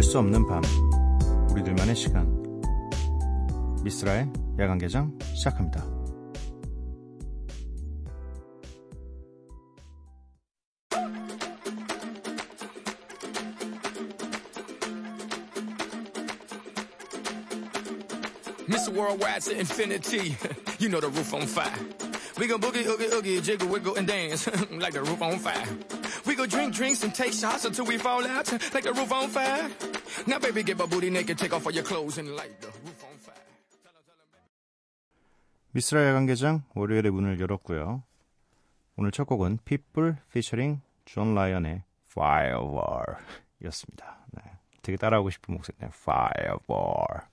잠들 수 없는 밤 우리들만의 시간 미스라의 야간 개장 시작합니다. Mr. Worldwide to infinity. you know the roof on fire. We gon' boogie, oogie, oogie, jiggle, wiggle, and dance like the roof on fire. We go drink drinks and take shots until we fall out like the roof on fire. Now, baby, get my booty naked, take off all your clothes and light the roof on fire. 미스라 야간 개장 월요일에 문을 열었고요. 오늘 첫 곡은 People featuring 존 라이언의 Firewall 이었습니다. 네, 되게 따라하고 싶은 목소리네. Firewall.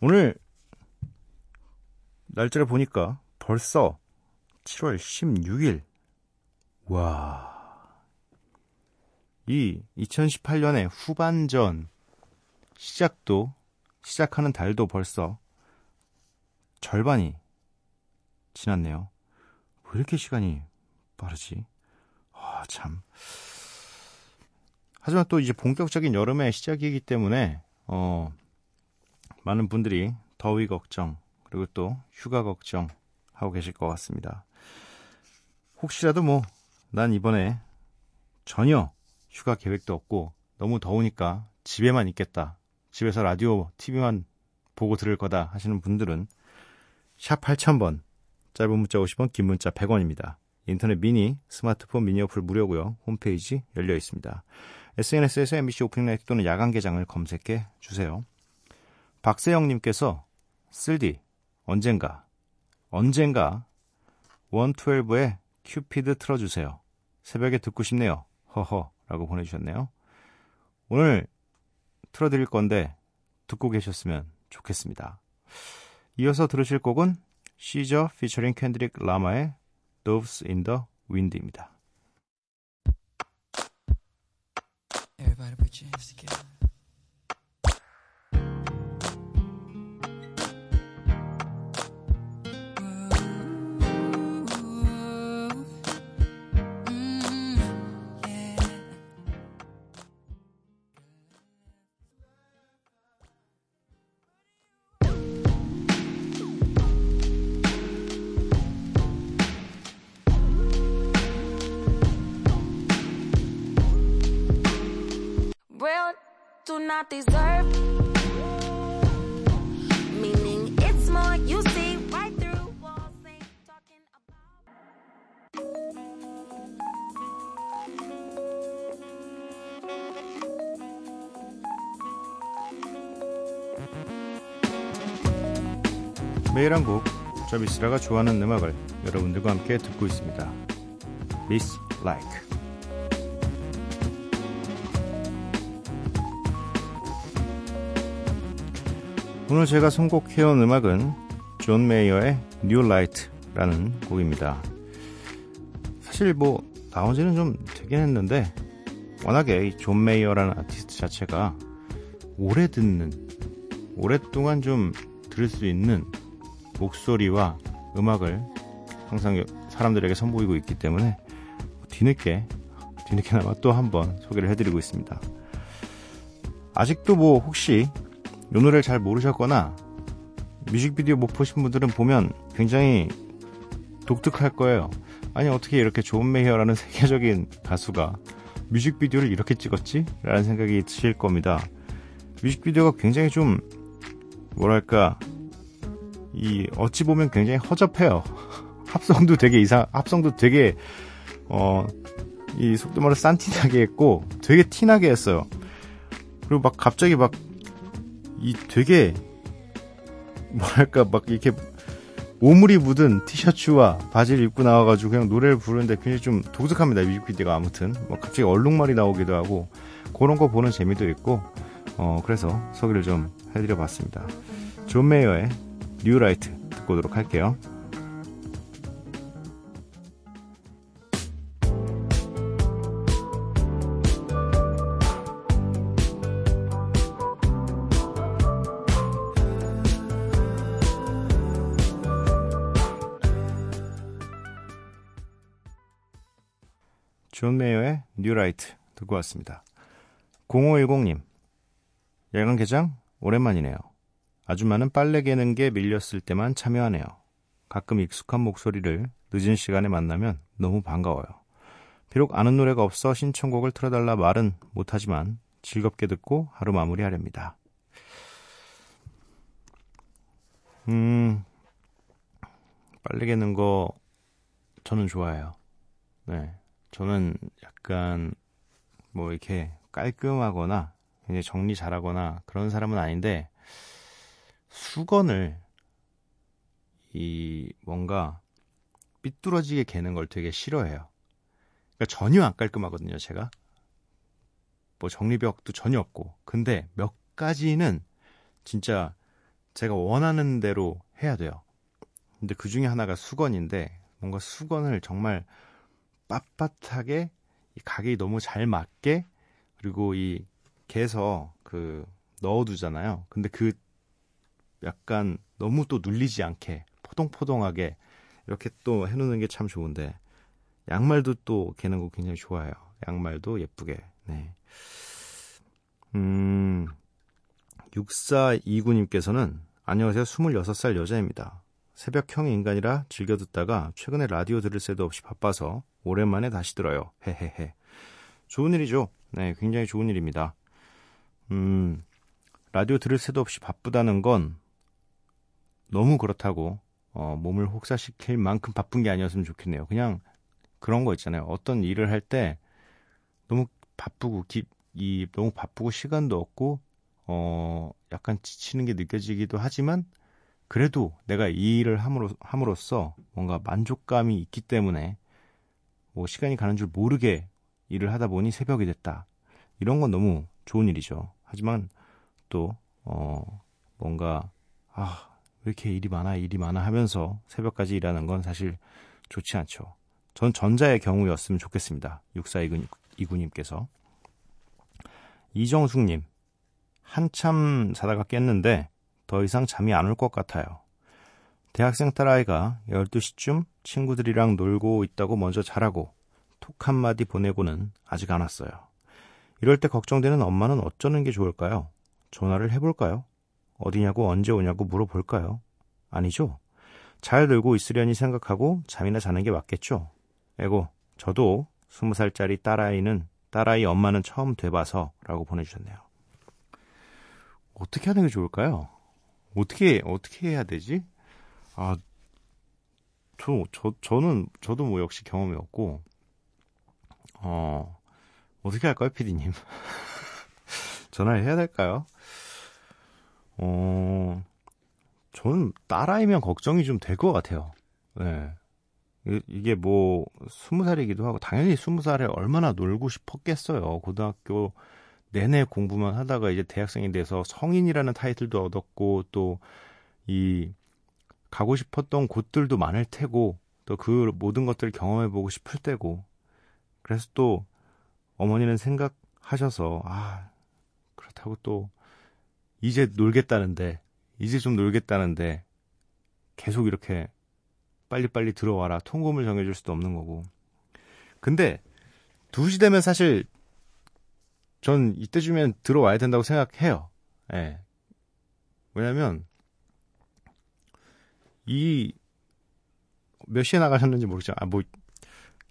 오늘 날짜를 보니까 벌써 7월 16일. 와. 이 2018년의 후반전 시작도 시작하는 달도 벌써 절반이 지났네요. 왜 이렇게 시간이 빠르지? 아, 참. 하지만 또 이제 본격적인 여름의 시작이기 때문에, 어, 많은 분들이 더위 걱정, 그리고 또 휴가 걱정 하고 계실 것 같습니다. 혹시라도 뭐, 난 이번에 전혀 휴가 계획도 없고, 너무 더우니까 집에만 있겠다. 집에서 라디오, TV만 보고 들을 거다 하시는 분들은 샵 8000번, 짧은 문자 50원, 긴 문자 100원입니다. 인터넷 미니, 스마트폰 미니 어플 무료고요. 홈페이지 열려 있습니다. SNS에서 MBC Opening Night 또는 야간 개장을 검색해 주세요. 박세영님께서 쓸디 언젠가 언젠가 112의 큐피드 틀어주세요. 새벽에 듣고 싶네요. 허허 라고 보내주셨네요. 오늘 틀어드릴 건데 듣고 계셨으면 좋겠습니다. 이어서 들으실 곡은 SZA featuring Kendrick Lamar의 Doves in the Wind입니다. Everybody put your hands together. Do not deserve. Meaning it's more you see right through walls ain't talking about. 매일 한 곡, 저 미스라가 좋아하는 음악을 여러분들과 함께 듣고 있습니다. Miss Like. 오늘 제가 선곡해온 음악은 존 메이어의 New Light라는 곡입니다. 사실 뭐 나온 지는 좀 되긴 했는데 워낙에 이 존 메이어라는 아티스트 자체가 오래 듣는 오랫동안 좀 들을 수 있는 목소리와 음악을 항상 사람들에게 선보이고 있기 때문에 뒤늦게 뒤늦게나마 또 한번 소개를 해드리고 있습니다. 아직도 뭐 혹시 이 노래를 잘 모르셨거나 뮤직비디오 못 보신 분들은 보면 굉장히 독특할 거예요. 아니 어떻게 이렇게 존 메이어라는 세계적인 가수가 뮤직비디오를 이렇게 찍었지? 라는 생각이 드실 겁니다. 뮤직비디오가 굉장히 좀 뭐랄까 이 어찌 보면 굉장히 허접해요. 합성도 되게 이상 합성도 되게 어 이 속된 말로 싼티나게 했고 되게 티나게 했어요. 그리고 막 갑자기 막 이 되게 뭐랄까 막 이렇게 오물이 묻은 티셔츠와 바지를 입고 나와가지고 그냥 노래를 부르는데 굉장히 좀 독특합니다 뮤직비디오가 아무튼. 뭐 갑자기 얼룩말이 나오기도 하고 그런 거 보는 재미도 있고 어 그래서 소개를 좀 해드려봤습니다. 존 메이어의 New Light 듣고 오도록 할게요 존 메이어의 New Light 듣고 왔습니다. 0510님, 야간 개장 오랜만이네요. 아줌마는 빨래 개는 게 밀렸을 때만 참여하네요. 가끔 익숙한 목소리를 늦은 시간에 만나면 너무 반가워요. 비록 아는 노래가 없어 신청곡을 틀어달라 말은 못하지만 즐겁게 듣고 하루 마무리하렵니다. 음, 빨래 개는 거 저는 좋아해요. 네. 저는 약간 뭐 이렇게 깔끔하거나 굉장히 정리 잘하거나 그런 사람은 아닌데 수건을 이 뭔가 삐뚤어지게 개는 걸 되게 싫어해요. 그러니까 전혀 안 깔끔하거든요, 제가. 뭐 정리벽도 전혀 없고. 근데 몇 가지는 진짜 제가 원하는 대로 해야 돼요. 근데 그 중에 하나가 수건인데 뭔가 수건을 정말 빳빳하게 이 가격이 너무 잘 맞게 그리고 이 개서 그 넣어두잖아요. 근데 그 약간 너무 또 눌리지 않게 포동포동하게 이렇게 또 해놓는 게 참 좋은데 양말도 또 개는 거 굉장히 좋아요. 양말도 예쁘게. 네. 음, 6429님께서는 안녕하세요. 26살 여자입니다. 새벽형 인간이라 즐겨 듣다가 최근에 라디오 들을 새도 없이 바빠서 오랜만에 다시 들어요. 헤헤헤. 좋은 일이죠. 네, 굉장히 좋은 일입니다. 음, 라디오 들을 새도 없이 바쁘다는 건 너무 그렇다고 어, 몸을 혹사시킬 만큼 바쁜 게 아니었으면 좋겠네요. 그냥 그런 거 있잖아요. 어떤 일을 할 때 너무 바쁘고 기, 이 너무 바쁘고 시간도 없고 어 약간 지치는 게 느껴지기도 하지만 그래도 내가 이 일을 함으로 함으로써 뭔가 만족감이 있기 때문에 뭐 시간이 가는 줄 모르게 일을 하다 보니 새벽이 됐다. 이런 건 너무 좋은 일이죠. 하지만 또 어, 뭔가 아, 왜 이렇게 일이 많아, 일이 많아 하면서 새벽까지 일하는 건 사실 좋지 않죠. 전 전자의 경우였으면 좋겠습니다. 6429님께서. 이정숙님, 한참 자다가 깼는데 더 이상 잠이 안 올 것 같아요. 대학생 딸아이가 12시쯤 친구들이랑 놀고 있다고 먼저 자라고 톡 한마디 보내고는 아직 안 왔어요. 이럴 때 걱정되는 엄마는 어쩌는 게 좋을까요? 전화를 해볼까요? 어디냐고 언제 오냐고 물어볼까요? 아니죠. 잘 놀고 있으려니 생각하고 잠이나 자는 게 맞겠죠. 에고, 저도 스무 살짜리 딸아이는 딸아이 엄마는 처음 돼봐서 라고 보내주셨네요. 어떻게 하는 게 좋을까요? 어떻게 어떻게 해야 되지? 아, 저, 저 저는 저도 뭐 역시 경험이 없고, 어 어떻게 할까요, 피디님? 전화를 해야 될까요? 어, 저는 딸아이면 걱정이 좀 될 것 같아요. 네. 이게 뭐, 스무 살이기도 하고, 당연히 스무 살에 얼마나 놀고 싶었겠어요. 고등학교 내내 공부만 하다가 이제 대학생이 돼서 성인이라는 타이틀도 얻었고, 또, 이, 가고 싶었던 곳들도 많을 테고, 또 그 모든 것들을 경험해 보고 싶을 때고, 그래서 또, 어머니는 생각하셔서, 아, 그렇다고 또, 이제 놀겠다는데, 이제 좀 놀겠다는데, 계속 이렇게 빨리빨리 들어와라. 통금을 정해줄 수도 없는 거고. 근데, 2시 되면 사실, 전 이때쯤엔 들어와야 된다고 생각해요. 예. 왜냐면, 이, 몇 시에 나가셨는지 모르겠지만, 아, 뭐,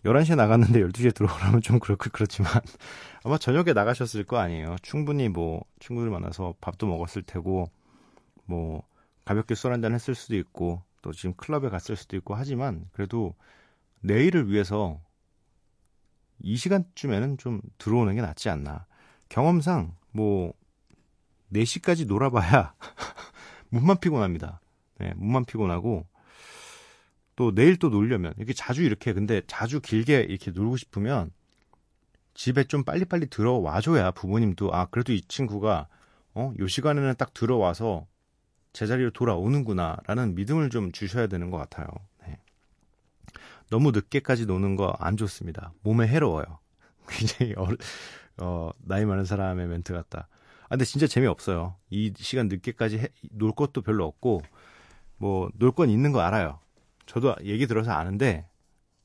11시에 나갔는데 12시에 들어오라면 좀 그렇고, 그렇지만, 아마 저녁에 나가셨을 거 아니에요. 충분히 뭐, 친구들 만나서 밥도 먹었을 테고, 뭐, 가볍게 술 한잔 했을 수도 있고, 또 지금 클럽에 갔을 수도 있고 하지만 그래도 내일을 위해서 이 시간쯤에는 좀 들어오는 게 낫지 않나. 경험상 뭐 4시까지 놀아봐야 몸만 피곤합니다. 네, 몸만 피곤하고 또 내일 또 놀려면 이렇게 자주 이렇게 근데 자주 길게 이렇게 놀고 싶으면 집에 좀 빨리빨리 들어와줘야 부모님도 아 그래도 이 친구가 어 요 시간에는 딱 들어와서 제자리로 돌아오는구나라는 믿음을 좀 주셔야 되는 것 같아요. 네. 너무 늦게까지 노는 거 안 좋습니다. 몸에 해로워요. 굉장히 어, 어, 나이 많은 사람의 멘트 같다. 아, 근데 진짜 재미없어요. 이 시간 늦게까지 해, 놀 것도 별로 없고, 뭐, 놀 건 있는 거 알아요. 저도 얘기 들어서 아는데,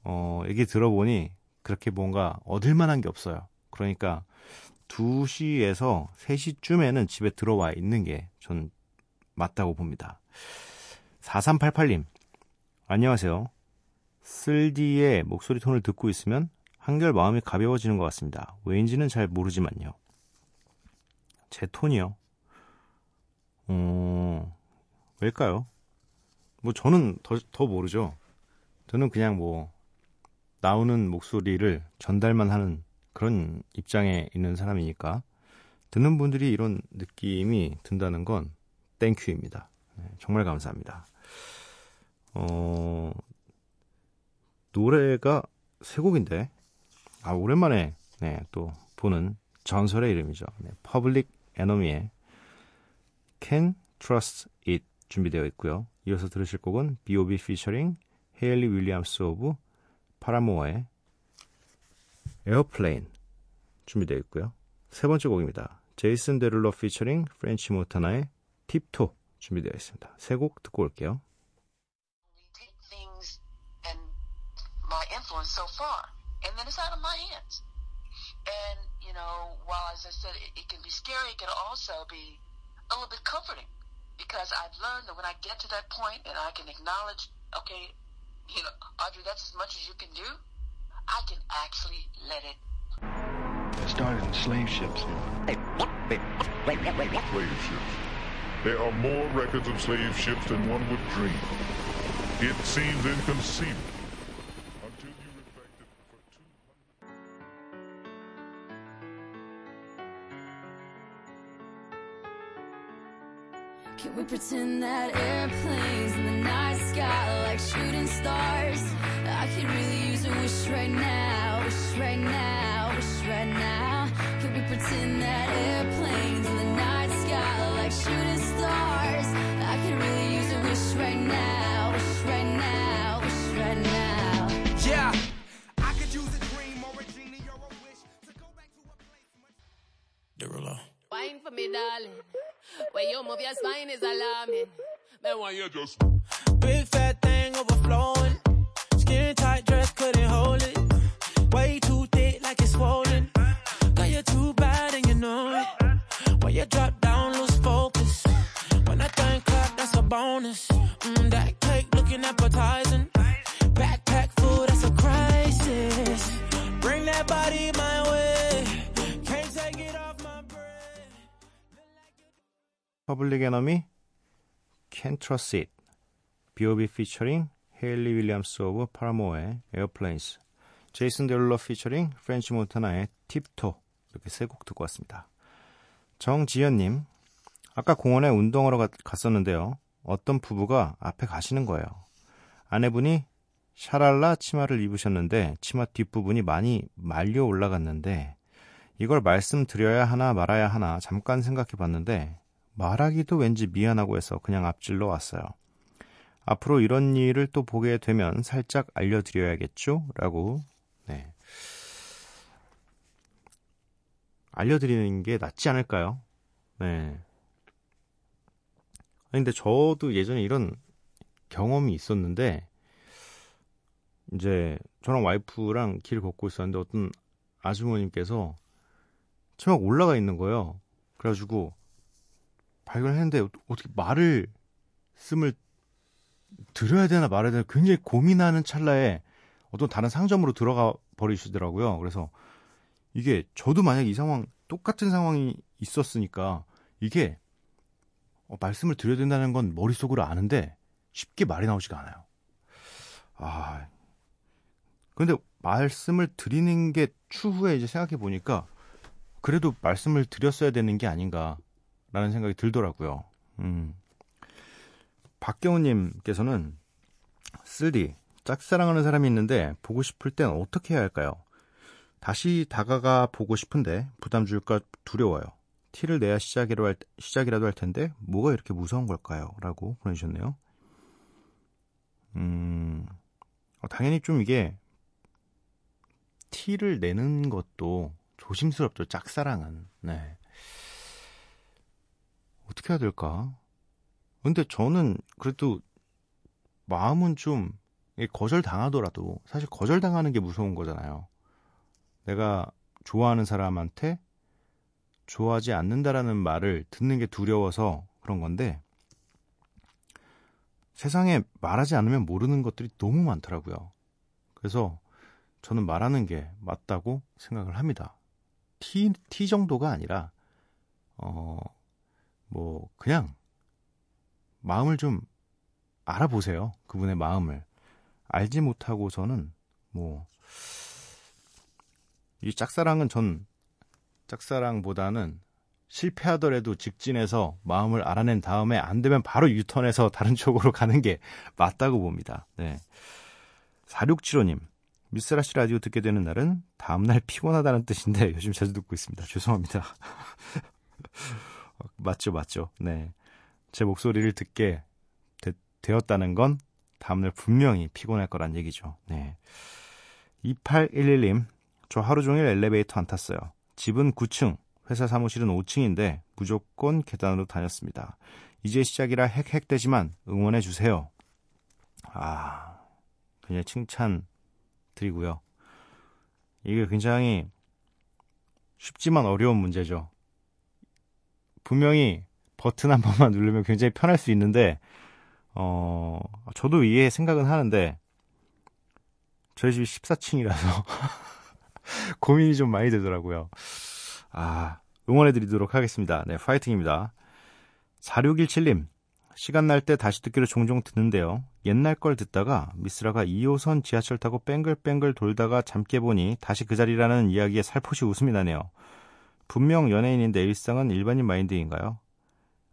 어, 얘기 들어보니 그렇게 뭔가 얻을 만한 게 없어요. 그러니까 2시에서 3시쯤에는 집에 들어와 있는 게 전 맞다고 봅니다. 4388님, 안녕하세요. 쓸디의 목소리 톤을 듣고 있으면 한결 마음이 가벼워지는 것 같습니다. 왜인지는 잘 모르지만요. 제 톤이요? 어, 왜일까요? 뭐 저는 더, 더 모르죠. 저는 그냥 뭐 나오는 목소리를 전달만 하는 그런 입장에 있는 사람이니까 듣는 분들이 이런 느낌이 든다는 건 thank you입니다. 네, 정말 감사합니다. 어, 노래가 세 곡인데 아 오랜만에 네, 또 보는 전설의 이름이죠. 네, Public Enemy의 Can Trust It 준비되어 있고요. 이어서 들으실 곡은 B.O.B. featuring 헤일리 윌리엄스 오브 파라모어의 에어플레인 준비되어 있고요. 세 번째 곡입니다. 제이슨 데룰러 피처링 프렌치 모타나의 팁토 준비되어 있습니다. 세 곡 듣고 올게요. take things and my influence so far, and then it's out of my hands. And you know, while as I said, it, it can be scary, it can also be a little bit comforting because I've learned that when I get to that point and I can acknowledge, okay, you know, Audrey, that's as much as you can do. I can actually let it It started in slave ships. slave ships. There are more records of slave ships than one would dream. It seems inconceivable Can we pretend that airplanes in the night sky like shooting stars? I could really use a wish right now, wish right now, wish right now. Can we pretend that airplanes in the night sky like shooting stars? I could really use a wish right now, wish right now, wish right now. Yeah. I could use a dream or a genie or a wish to go back to a place much. Derulo. Wine for me, darling. When you move your spine is alarming. Man, why you just Big fat thing overflowing. Enemy Can't Truss It B.O.B. featuring Hayley Williams of Paramore의 Airplanes 제이슨 데룰로 featuring 프렌치 몬타나의 Tip Toe 이렇게 세 곡 듣고 왔습니다. 정지연님 아까 공원에 운동하러 가- 갔었는데요. 어떤 부부가 앞에 가시는 거예요. 아내분이 샤랄라 치마를 입으셨는데 치마 뒷부분이 많이 말려 올라갔는데 이걸 말씀드려야 하나 말아야 하나 잠깐 생각해 봤는데 말하기도 왠지 미안하고 해서 그냥 앞질러 왔어요. 앞으로 이런 일을 또 보게 되면 살짝 알려드려야겠죠? 라고, 네. 알려드리는 게 낫지 않을까요? 네. 근데 저도 예전에 이런 경험이 있었는데, 이제 저랑 와이프랑 길 걷고 있었는데 어떤 아주머님께서 치마가 올라가 있는 거예요. 그래가지고 발견했는데 어떻게 말을 씀을 드려야 되나 말아야 되나 굉장히 고민하는 찰나에 어떤 다른 상점으로 들어가 버리시더라고요. 그래서 이게 저도 만약 이 상황 똑같은 상황이 있었으니까 이게 어, 말씀을 드려야 된다는 건 머릿속으로 아는데 쉽게 말이 나오지가 않아요. 아. 근데 말씀을 드리는 게 추후에 이제 생각해 보니까 그래도 말씀을 드렸어야 되는 게 아닌가 라는 생각이 들더라고요. 음. 박경우님께서는 쓸디 짝사랑하는 사람이 있는데 보고 싶을 땐 어떻게 해야 할까요? 다시 다가가 보고 싶은데 부담 줄까 두려워요. 티를 내야 시작이라도 할, 시작이라도 할 텐데 뭐가 이렇게 무서운 걸까요? 라고 보내주셨네요. 음, 어, 당연히 좀 이게 티를 내는 것도 조심스럽죠. 짝사랑은. 네. 어떻게 해야 될까? 근데 저는 그래도 마음은 좀 거절 당하더라도 사실 거절 당하는 게 무서운 거잖아요. 내가 좋아하는 사람한테 좋아하지 않는다라는 말을 듣는 게 두려워서 그런 건데 세상에 말하지 않으면 모르는 것들이 너무 많더라고요. 그래서 저는 말하는 게 맞다고 생각을 합니다. T, T 정도가 아니라, 어, 뭐, 그냥, 마음을 좀 알아보세요. 그분의 마음을. 알지 못하고서는, 뭐, 이 짝사랑은 전, 짝사랑보다는 실패하더라도 직진해서 마음을 알아낸 다음에 안 되면 바로 유턴해서 다른 쪽으로 가는 게 맞다고 봅니다. 네. 4675님, 미스라시 라디오 듣게 되는 날은 다음날 피곤하다는 뜻인데 요즘 자주 듣고 있습니다. 죄송합니다. 맞죠, 맞죠. 네. 제 목소리를 듣게 되, 되었다는 건 다음날 분명히 피곤할 거란 얘기죠. 네. 2811님, 저 하루 종일 엘리베이터 안 탔어요. 집은 9층, 회사 사무실은 5층인데 무조건 계단으로 다녔습니다. 이제 시작이라 헥헥되지만 응원해 주세요. 아, 그냥 칭찬 드리고요. 이게 굉장히 쉽지만 어려운 문제죠. 분명히 버튼 한 번만 누르면 굉장히 편할 수 있는데, 어, 저도 이해 생각은 하는데, 저희 집이 14층이라서 고민이 좀 많이 되더라고요. 아, 응원해드리도록 하겠습니다. 네, 파이팅입니다. 4617님, 시간 날 때 다시 듣기로 종종 듣는데요. 옛날 걸 듣다가 미스라가 2호선 지하철 타고 뺑글뺑글 돌다가 잠 깨 보니 다시 그 자리라는 이야기에 살포시 웃음이 나네요. 분명 연예인인데 일상은 일반인 마인드인가요?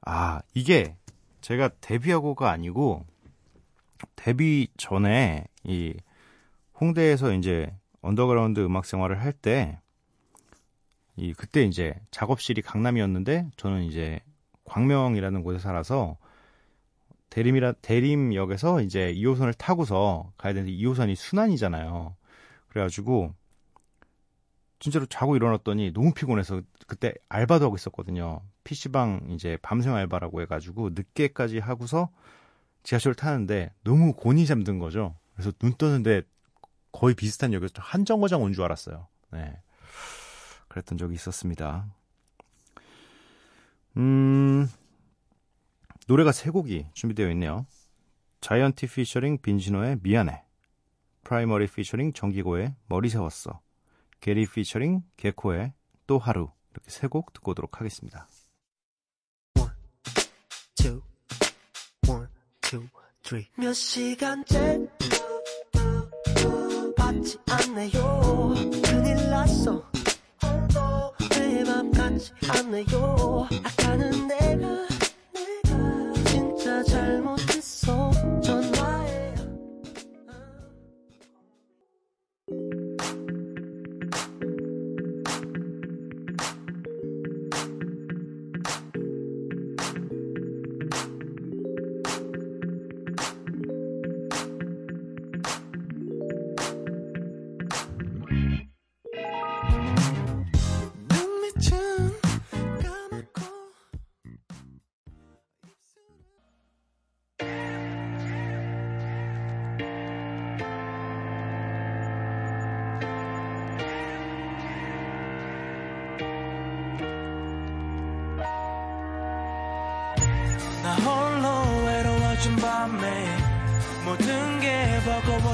아, 이게 제가 데뷔하고가 아니고 데뷔 전에 이 홍대에서 이제 언더그라운드 음악 생활을 할 때 이 그때 이제 작업실이 강남이었는데 저는 이제 광명이라는 곳에 살아서 대림이라 대림역에서 이제 2호선을 타고서 가야 되는데 2호선이 순환이잖아요. 그래가지고 진짜로 자고 일어났더니 너무 피곤해서 그때 알바도 하고 있었거든요. PC방 이제 밤샘 알바라고 해가지고 늦게까지 하고서 지하철을 타는데 너무 곤히 잠든 거죠. 그래서 눈 뜨는데 거의 비슷한 역에서 한 정거장 온 줄 알았어요. 네. 그랬던 적이 있었습니다. 음, 노래가 세 곡이 준비되어 있네요. 자이언티 피처링 빈지노의 미안해. 프라이머리 피처링 정기고의 머리 세웠어. 게리 피처링 개코의 또 하루. 이렇게 세 곡 듣고 오도록 하겠습니다. 몇 시간째 받지 않네요. 큰일 났어. 내맘 같지 않네요. 아까는 내가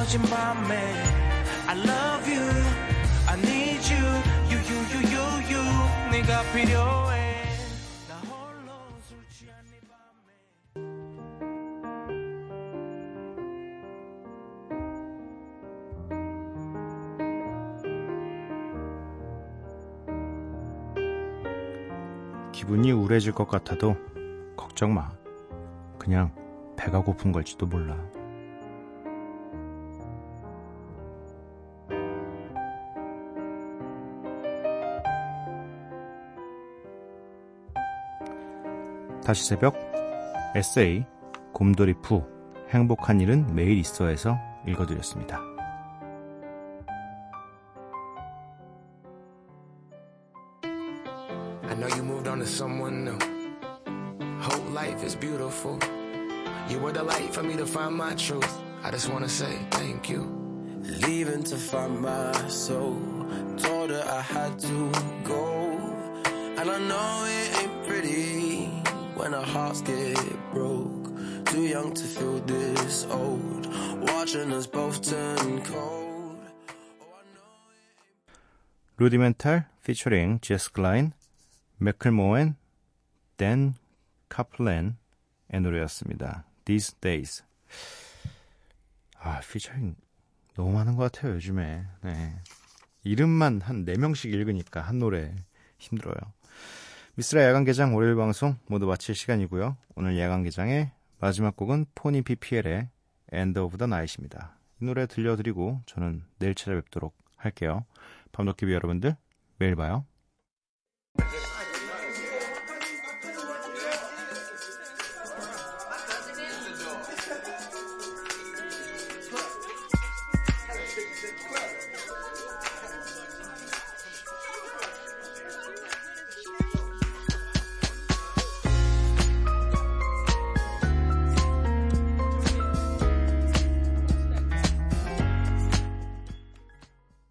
버거워진 밤에 I love you. I need you. You you you you you. 네가 필요해. 기분이 우울해질 것 같아도 걱정 마. 그냥 배가 고픈 걸지도 몰라. 다시 새벽 에세이 곰돌이 푸 행복한 일은 매일 있어에서 읽어드렸습니다. I know you moved on to someone new. Whole life is beautiful. You were the light for me to find my truth. I just wanna say thank you. Leaving to find my soul. Told her I had to go. And I know it ain't pretty when our hearts get broke. Too young to feel this old. Watching us both turn cold. 루디멘탈 피처링 제스 글린, 맥클모어 앤 댄 카플란의 노래였습니다. These Days. 아, 피처링 너무 많은 것 같아요, 요즘에. 네. 이름만 한 4명씩 읽으니까 한 노래 힘들어요. 미쓰라 야간개장 월요일 방송 모두 마칠 시간이고요. 오늘 야간개장의 마지막 곡은 Phony Ppl의 End of the Night입니다. 이 노래 들려드리고 저는 내일 찾아뵙도록 할게요. 밤도깨비 여러분들 매일 봐요.